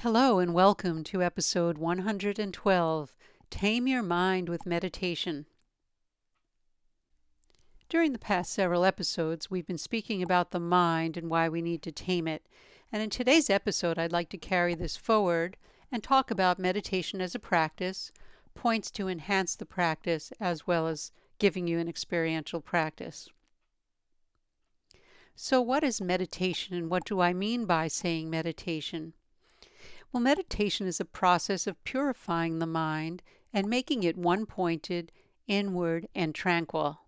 Hello, and welcome to episode 112 Tame Your Mind with Meditation. During the past several episodes, we've been speaking about the mind and why we need to tame it. And in today's episode, I'd like to carry this forward and talk about meditation as a practice, points to enhance the practice, as well as giving you an experiential practice. So, what is meditation, and what do I mean by saying meditation? Well, meditation is a process of purifying the mind and making it one pointed, inward, and tranquil.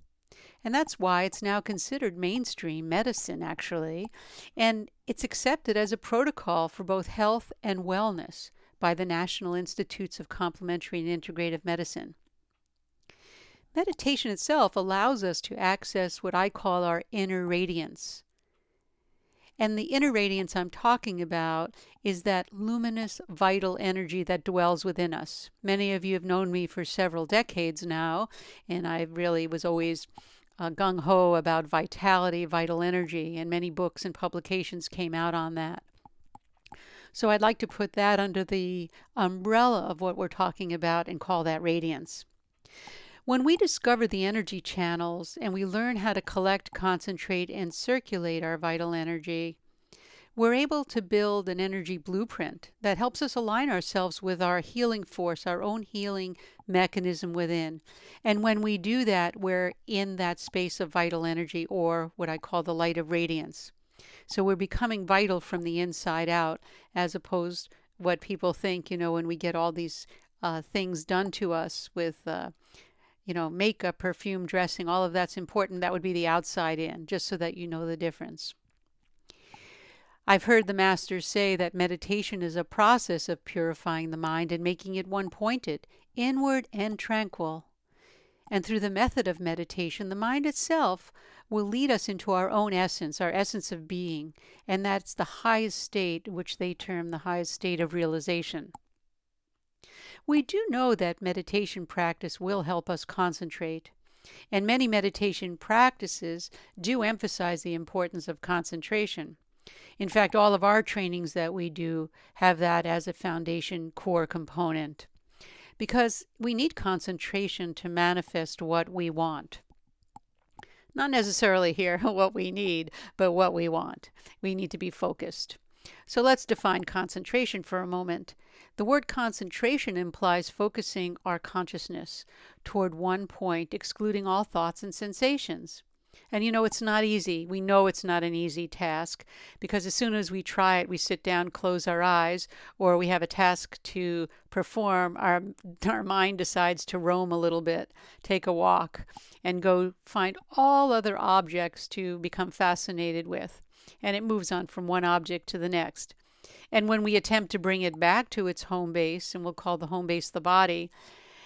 And that's why it's now considered mainstream medicine, actually. And it's accepted as a protocol for both health and wellness by the National Institutes of Complementary and Integrative Medicine. Meditation itself allows us to access what I call our inner radiance. And the inner radiance I'm talking about is that luminous, vital energy that dwells within us. Many of you have known me for several decades now, and I really was always uh, gung ho about vitality, vital energy, and many books and publications came out on that. So I'd like to put that under the umbrella of what we're talking about and call that radiance. When we discover the energy channels and we learn how to collect, concentrate, and circulate our vital energy, we're able to build an energy blueprint that helps us align ourselves with our healing force, our own healing mechanism within. And when we do that, we're in that space of vital energy or what I call the light of radiance. So we're becoming vital from the inside out as opposed what people think, you know, when we get all these uh, things done to us with uh, you know, makeup, perfume, dressing, all of that's important. That would be the outside in, just so that you know the difference. I've heard the masters say that meditation is a process of purifying the mind and making it one pointed, inward and tranquil. And through the method of meditation, the mind itself will lead us into our own essence, our essence of being, and that's the highest state, which they term the highest state of realization. We do know that meditation practice will help us concentrate. And many meditation practices do emphasize the importance of concentration. In fact, all of our trainings that we do have that as a foundation core component because we need concentration to manifest what we want. Not necessarily here what we need, but what we want. We need to be focused. So let's define concentration for a moment. The word concentration implies focusing our consciousness toward one point, excluding all thoughts and sensations. And you know, it's not easy. We know it's not an easy task because as soon as we try it, we sit down, close our eyes, or we have a task to perform, our, our mind decides to roam a little bit, take a walk, and go find all other objects to become fascinated with and it moves on from one object to the next. And when we attempt to bring it back to its home base, and we'll call the home base the body,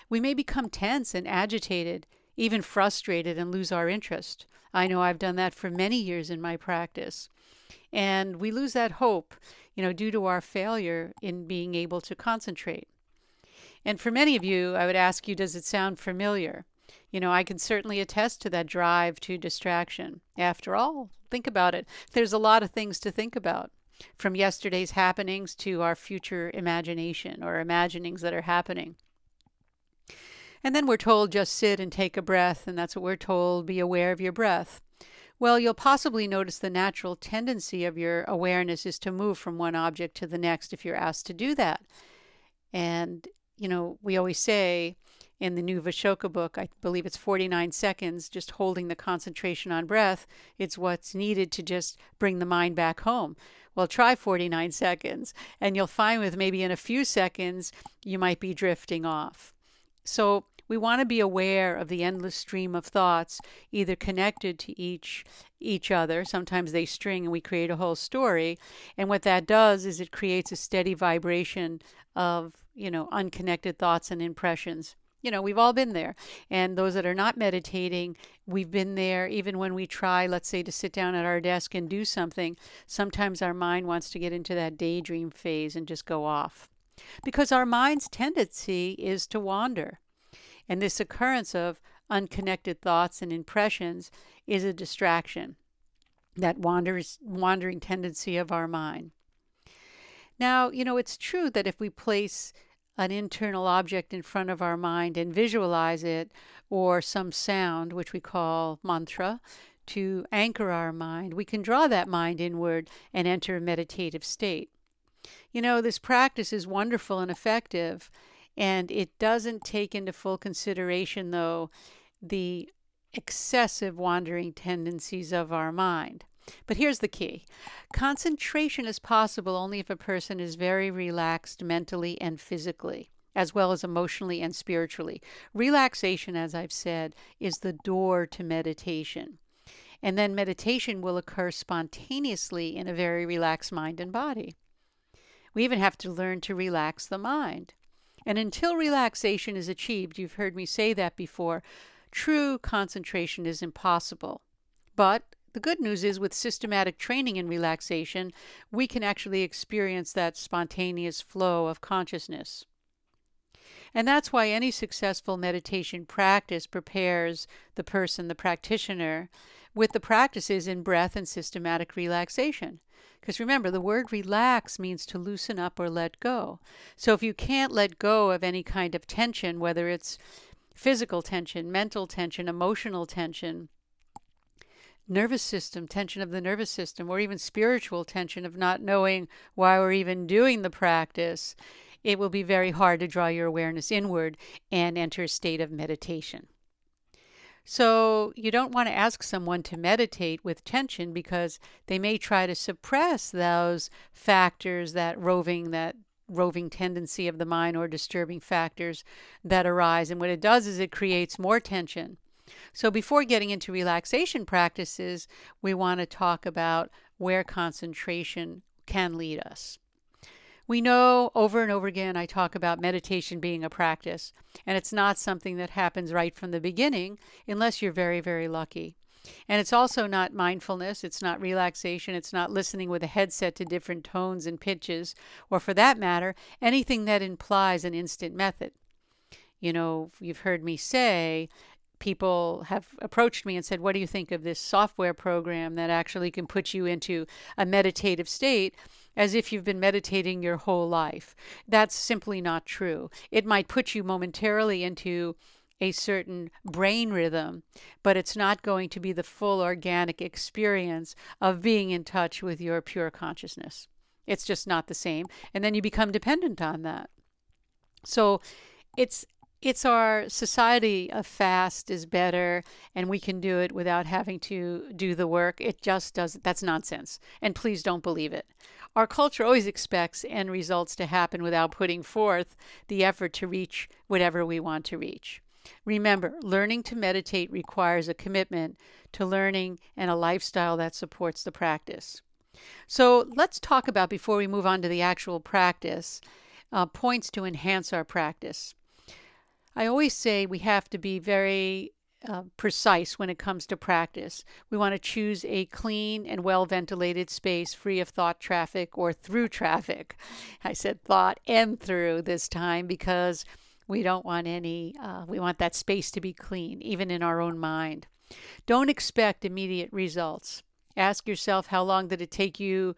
we may become tense and agitated, even frustrated, and lose our interest. I know I've done that for many years in my practice. And we lose that hope, you know, due to our failure in being able to concentrate. And for many of you, I would ask you, does it sound familiar? You know, I can certainly attest to that drive to distraction. After all, think about it. There's a lot of things to think about, from yesterday's happenings to our future imagination or imaginings that are happening. And then we're told just sit and take a breath, and that's what we're told be aware of your breath. Well, you'll possibly notice the natural tendency of your awareness is to move from one object to the next if you're asked to do that. And, you know, we always say, in the new Vishoka book, I believe it's 49 seconds, just holding the concentration on breath. It's what's needed to just bring the mind back home. Well, try 49 seconds, and you'll find with maybe in a few seconds, you might be drifting off. So We want to be aware of the endless stream of thoughts, either connected to each each other. Sometimes they string and we create a whole story. And what that does is it creates a steady vibration of, you know, unconnected thoughts and impressions you know, we've all been there. And those that are not meditating, we've been there even when we try, let's say, to sit down at our desk and do something. Sometimes our mind wants to get into that daydream phase and just go off. Because our mind's tendency is to wander. And this occurrence of unconnected thoughts and impressions is a distraction, that wanders, wandering tendency of our mind. Now, you know, it's true that if we place an internal object in front of our mind and visualize it, or some sound, which we call mantra, to anchor our mind, we can draw that mind inward and enter a meditative state. You know, this practice is wonderful and effective, and it doesn't take into full consideration, though, the excessive wandering tendencies of our mind. But here's the key concentration is possible only if a person is very relaxed mentally and physically, as well as emotionally and spiritually. Relaxation, as I've said, is the door to meditation. And then meditation will occur spontaneously in a very relaxed mind and body. We even have to learn to relax the mind. And until relaxation is achieved, you've heard me say that before, true concentration is impossible. But the good news is, with systematic training in relaxation, we can actually experience that spontaneous flow of consciousness. And that's why any successful meditation practice prepares the person, the practitioner, with the practices in breath and systematic relaxation. Because remember, the word relax means to loosen up or let go. So if you can't let go of any kind of tension, whether it's physical tension, mental tension, emotional tension, nervous system, tension of the nervous system, or even spiritual tension of not knowing why we're even doing the practice, it will be very hard to draw your awareness inward and enter a state of meditation. So, you don't want to ask someone to meditate with tension because they may try to suppress those factors, that roving, that roving tendency of the mind or disturbing factors that arise. And what it does is it creates more tension. So, before getting into relaxation practices, we want to talk about where concentration can lead us. We know over and over again, I talk about meditation being a practice, and it's not something that happens right from the beginning unless you're very, very lucky. And it's also not mindfulness, it's not relaxation, it's not listening with a headset to different tones and pitches, or for that matter, anything that implies an instant method. You know, you've heard me say people have approached me and said, What do you think of this software program that actually can put you into a meditative state? As if you've been meditating your whole life. That's simply not true. It might put you momentarily into a certain brain rhythm, but it's not going to be the full organic experience of being in touch with your pure consciousness. It's just not the same. And then you become dependent on that. So it's it's our society of fast is better and we can do it without having to do the work. It just does that's nonsense. And please don't believe it. Our culture always expects end results to happen without putting forth the effort to reach whatever we want to reach. Remember, learning to meditate requires a commitment to learning and a lifestyle that supports the practice. So let's talk about, before we move on to the actual practice, uh, points to enhance our practice. I always say we have to be very uh, precise when it comes to practice. We want to choose a clean and well ventilated space free of thought traffic or through traffic. I said thought and through this time because we don't want any, uh, we want that space to be clean, even in our own mind. Don't expect immediate results. Ask yourself how long did it take you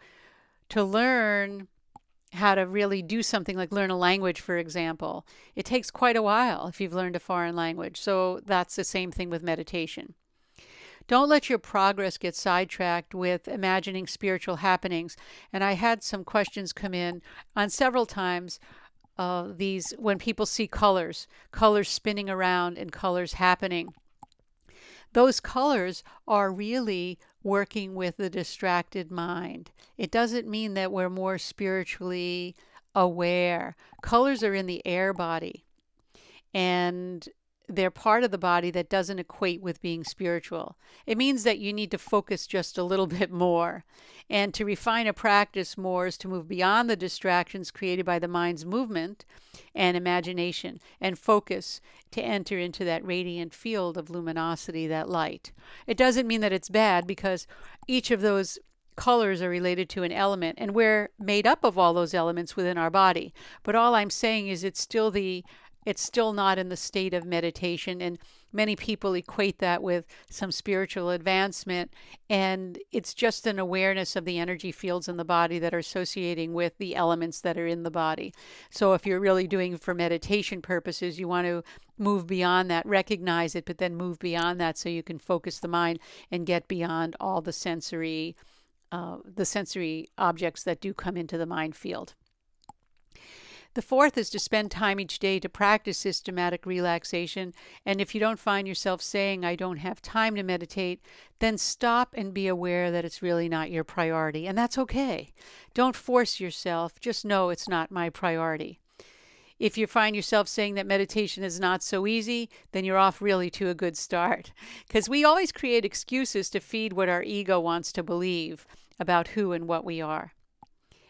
to learn how to really do something like learn a language, for example, it takes quite a while if you've learned a foreign language. So that's the same thing with meditation. Don't let your progress get sidetracked with imagining spiritual happenings. And I had some questions come in on several times. Uh, these when people see colors, colors spinning around and colors happening. Those colors are really working with the distracted mind. It doesn't mean that we're more spiritually aware. Colors are in the air body. And they're part of the body that doesn't equate with being spiritual. It means that you need to focus just a little bit more. And to refine a practice more is to move beyond the distractions created by the mind's movement and imagination and focus to enter into that radiant field of luminosity, that light. It doesn't mean that it's bad because each of those colors are related to an element and we're made up of all those elements within our body. But all I'm saying is it's still the it's still not in the state of meditation. And many people equate that with some spiritual advancement. And it's just an awareness of the energy fields in the body that are associating with the elements that are in the body. So if you're really doing for meditation purposes, you want to move beyond that, recognize it, but then move beyond that so you can focus the mind and get beyond all the sensory. Uh, the sensory objects that do come into the mind field. The fourth is to spend time each day to practice systematic relaxation. And if you don't find yourself saying, I don't have time to meditate, then stop and be aware that it's really not your priority. And that's okay. Don't force yourself. Just know it's not my priority. If you find yourself saying that meditation is not so easy, then you're off really to a good start. Because we always create excuses to feed what our ego wants to believe about who and what we are.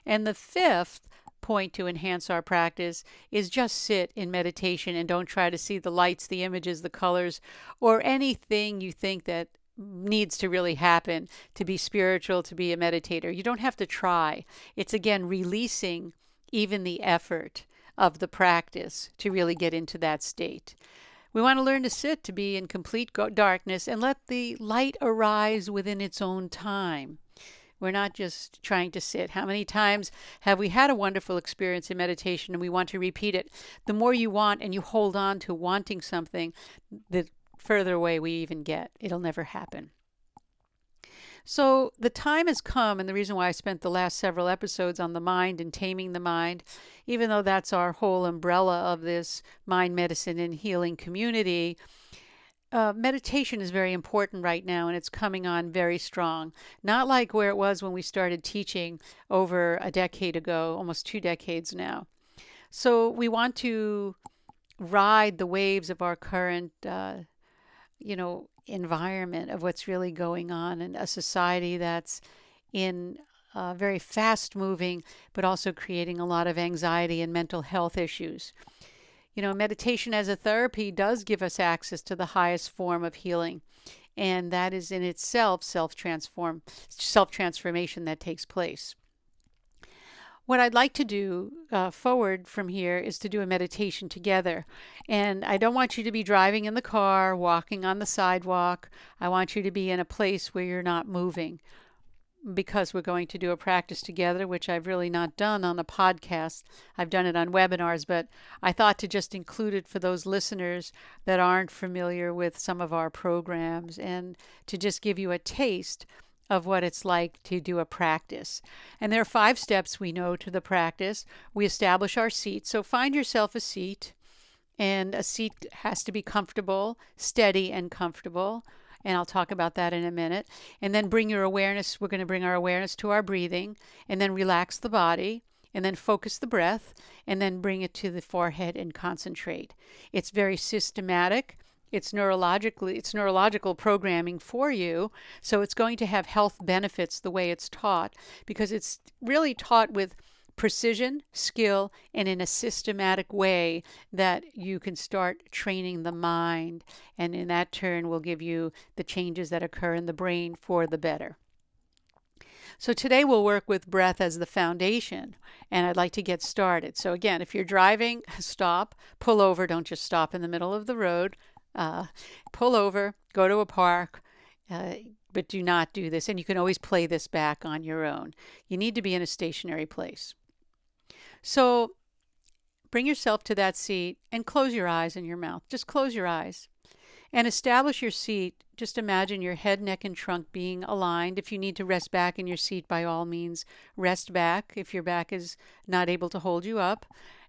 And the fifth point to enhance our practice is just sit in meditation and don't try to see the lights, the images, the colors, or anything you think that needs to really happen to be spiritual, to be a meditator. You don't have to try. It's again releasing even the effort of the practice to really get into that state. We want to learn to sit, to be in complete darkness, and let the light arise within its own time. We're not just trying to sit. How many times have we had a wonderful experience in meditation and we want to repeat it? The more you want and you hold on to wanting something, the further away we even get. It'll never happen. So the time has come, and the reason why I spent the last several episodes on the mind and taming the mind, even though that's our whole umbrella of this mind medicine and healing community, uh, meditation is very important right now and it's coming on very strong. Not like where it was when we started teaching over a decade ago, almost two decades now. So we want to ride the waves of our current, uh, you know, environment of what's really going on in a society that's in uh, very fast moving, but also creating a lot of anxiety and mental health issues. You know, meditation as a therapy does give us access to the highest form of healing. And that is in itself self transform self transformation that takes place. What I'd like to do uh, forward from here is to do a meditation together. And I don't want you to be driving in the car, walking on the sidewalk. I want you to be in a place where you're not moving because we're going to do a practice together, which I've really not done on a podcast. I've done it on webinars, but I thought to just include it for those listeners that aren't familiar with some of our programs and to just give you a taste of what it's like to do a practice. And there are five steps we know to the practice. We establish our seat. So find yourself a seat, and a seat has to be comfortable, steady, and comfortable and I'll talk about that in a minute. And then bring your awareness, we're going to bring our awareness to our breathing, and then relax the body, and then focus the breath, and then bring it to the forehead and concentrate. It's very systematic. It's neurologically it's neurological programming for you, so it's going to have health benefits the way it's taught because it's really taught with precision, skill, and in a systematic way that you can start training the mind. And in that turn, will give you the changes that occur in the brain for the better. So today we'll work with breath as the foundation, and I'd like to get started. So again, if you're driving, stop, pull over. Don't just stop in the middle of the road. Uh, pull over, go to a park. Uh, but do not do this. And you can always play this back on your own. You need to be in a stationary place. So bring yourself to that seat and close your eyes and your mouth. Just close your eyes and establish your seat. Just imagine your head, neck, and trunk being aligned. If you need to rest back in your seat, by all means, rest back if your back is not able to hold you up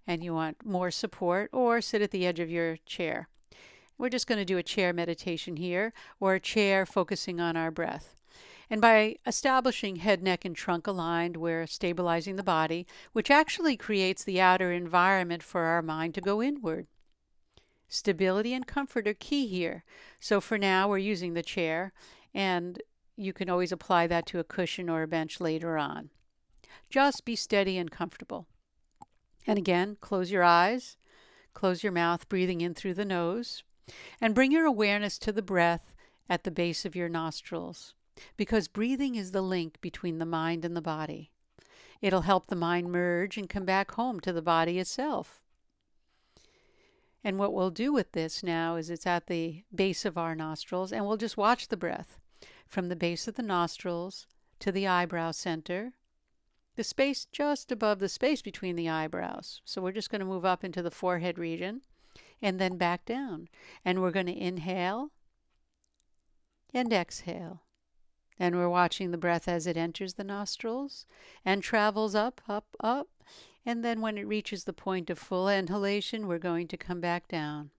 and you want more support, or sit at the edge of your chair. We're just going to do a chair meditation here, or a chair focusing on our breath. And by establishing head, neck, and trunk aligned, we're stabilizing the body, which actually creates the outer environment for our mind to go inward. Stability and comfort are key here. So for now, we're using the chair, and you can always apply that to a cushion or a bench later on. Just be steady and comfortable. And again, close your eyes, close your mouth, breathing in through the nose, and bring your awareness to the breath at the base of your nostrils, because breathing is the link between the mind and the body. It'll help the mind merge and come back home to the body itself. And what we'll do with this now is it's at the base of our nostrils, and we'll just watch the breath from the base of the nostrils to the eyebrow center, the space just above the space between the eyebrows. So we're just going to move up into the forehead region and then back down. And we're going to inhale and exhale. And we're watching the breath as it enters the nostrils and travels up, up, up. And then when it reaches the point of full inhalation, we're going to come back down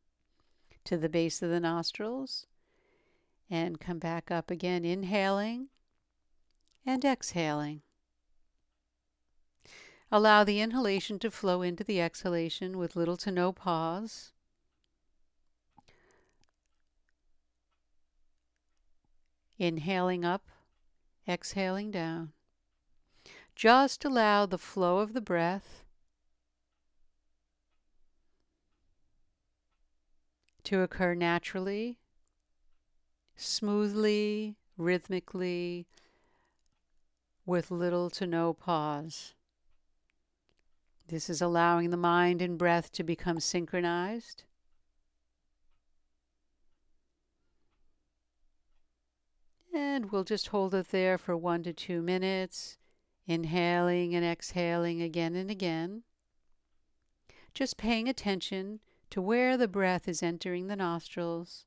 to the base of the nostrils and come back up again, inhaling and exhaling. Allow the inhalation to flow into the exhalation with little to no pause. Inhaling up, exhaling down. Just allow the flow of the breath to occur naturally, smoothly, rhythmically, with little to no pause. This is allowing the mind and breath to become synchronized. And we'll just hold it there for one to two minutes, inhaling and exhaling again and again. Just paying attention to where the breath is entering the nostrils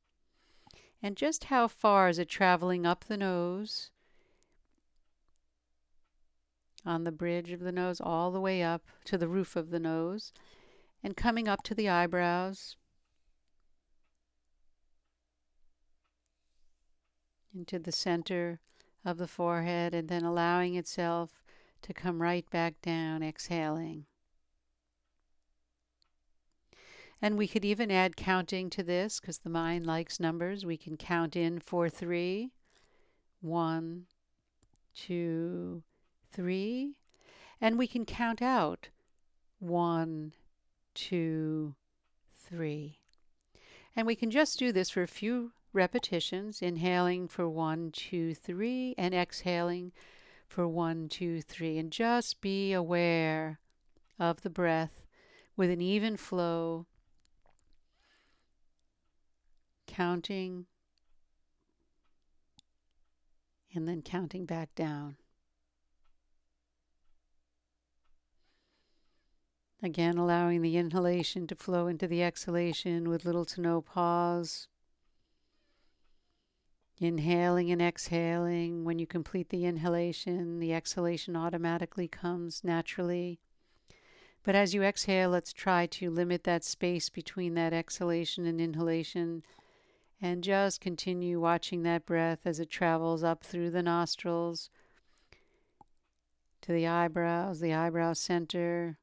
and just how far is it traveling up the nose on the bridge of the nose all the way up to the roof of the nose and coming up to the eyebrows into the center of the forehead and then allowing itself to come right back down, exhaling. And we could even add counting to this because the mind likes numbers. We can count in for three, one, two, three, and we can count out one, two, three. And we can just do this for a few repetitions, inhaling for one, two, three, and exhaling for one, two, three. And just be aware of the breath with an even flow, counting, and then counting back down. Again, allowing the inhalation to flow into the exhalation with little to no pause. Inhaling and exhaling. When you complete the inhalation, the exhalation automatically comes naturally. But as you exhale, let's try to limit that space between that exhalation and inhalation and just continue watching that breath as it travels up through the nostrils to the eyebrows, the eyebrow center,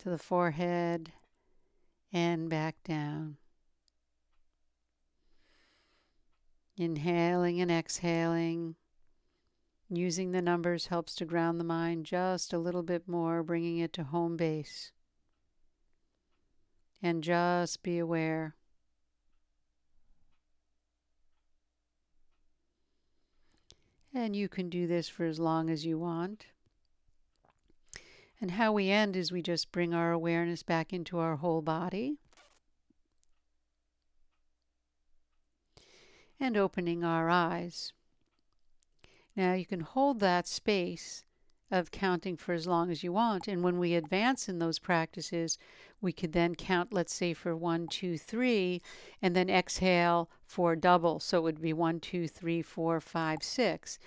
to the forehead and back down. Inhaling and exhaling. Using the numbers helps to ground the mind just a little bit more, bringing it to home base. And just be aware. And you can do this for as long as you want. And how we end is we just bring our awareness back into our whole body. And opening our eyes. Now you can hold that space of counting for as long as you want. And when we advance in those practices, we could then count, let's say, for one, two, three, and then exhale for double. So it would be one, two, three, four, five, six.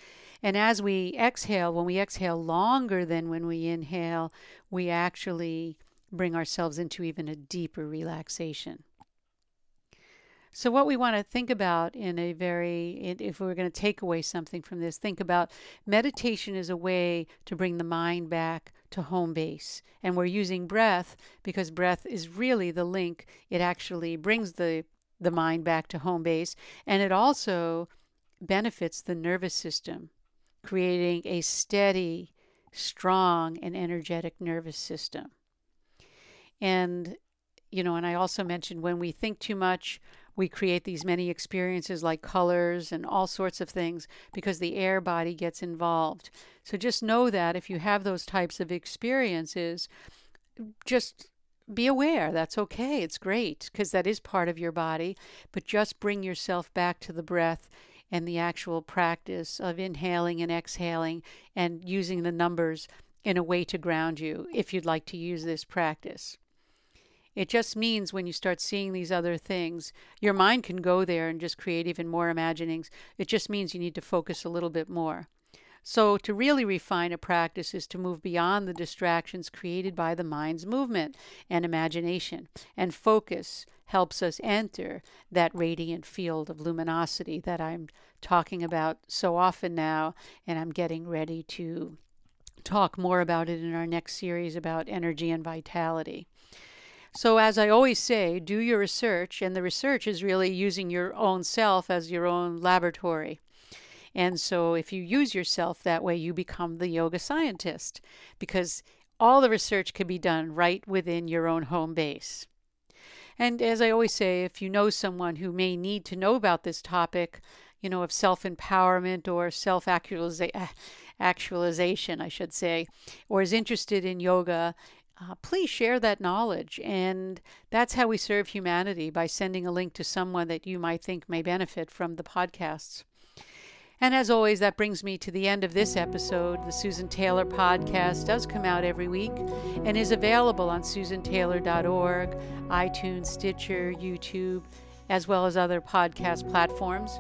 And as we exhale, when we exhale longer than when we inhale, we actually bring ourselves into even a deeper relaxation. So, what we want to think about in a very, if we're going to take away something from this, think about meditation as a way to bring the mind back to home base. And we're using breath because breath is really the link. It actually brings the, the mind back to home base. And it also benefits the nervous system, creating a steady, strong, and energetic nervous system. And, you know, and I also mentioned when we think too much, we create these many experiences like colors and all sorts of things because the air body gets involved. So just know that if you have those types of experiences, just be aware. That's okay. It's great because that is part of your body. But just bring yourself back to the breath and the actual practice of inhaling and exhaling and using the numbers in a way to ground you if you'd like to use this practice. It just means when you start seeing these other things, your mind can go there and just create even more imaginings. It just means you need to focus a little bit more. So, to really refine a practice is to move beyond the distractions created by the mind's movement and imagination. And focus helps us enter that radiant field of luminosity that I'm talking about so often now, and I'm getting ready to talk more about it in our next series about energy and vitality. So, as I always say, do your research, and the research is really using your own self as your own laboratory. And so, if you use yourself that way, you become the yoga scientist because all the research can be done right within your own home base. And as I always say, if you know someone who may need to know about this topic, you know, of self empowerment or self actualization, I should say, or is interested in yoga, uh, please share that knowledge. And that's how we serve humanity by sending a link to someone that you might think may benefit from the podcasts. And as always, that brings me to the end of this episode. The Susan Taylor podcast does come out every week and is available on susantaylor.org, iTunes, Stitcher, YouTube, as well as other podcast platforms.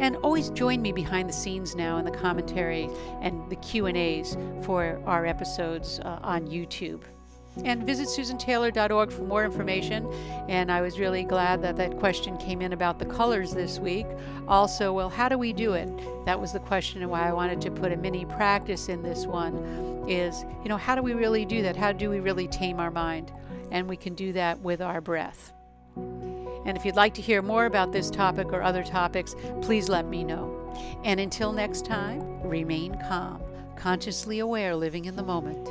And always join me behind the scenes now in the commentary and the Q&As for our episodes uh, on YouTube and visit susantaylor.org for more information. And I was really glad that that question came in about the colors this week. Also, well, how do we do it? That was the question and why I wanted to put a mini practice in this one is, you know, how do we really do that? How do we really tame our mind? And we can do that with our breath. And if you'd like to hear more about this topic or other topics, please let me know. And until next time, remain calm, consciously aware, living in the moment.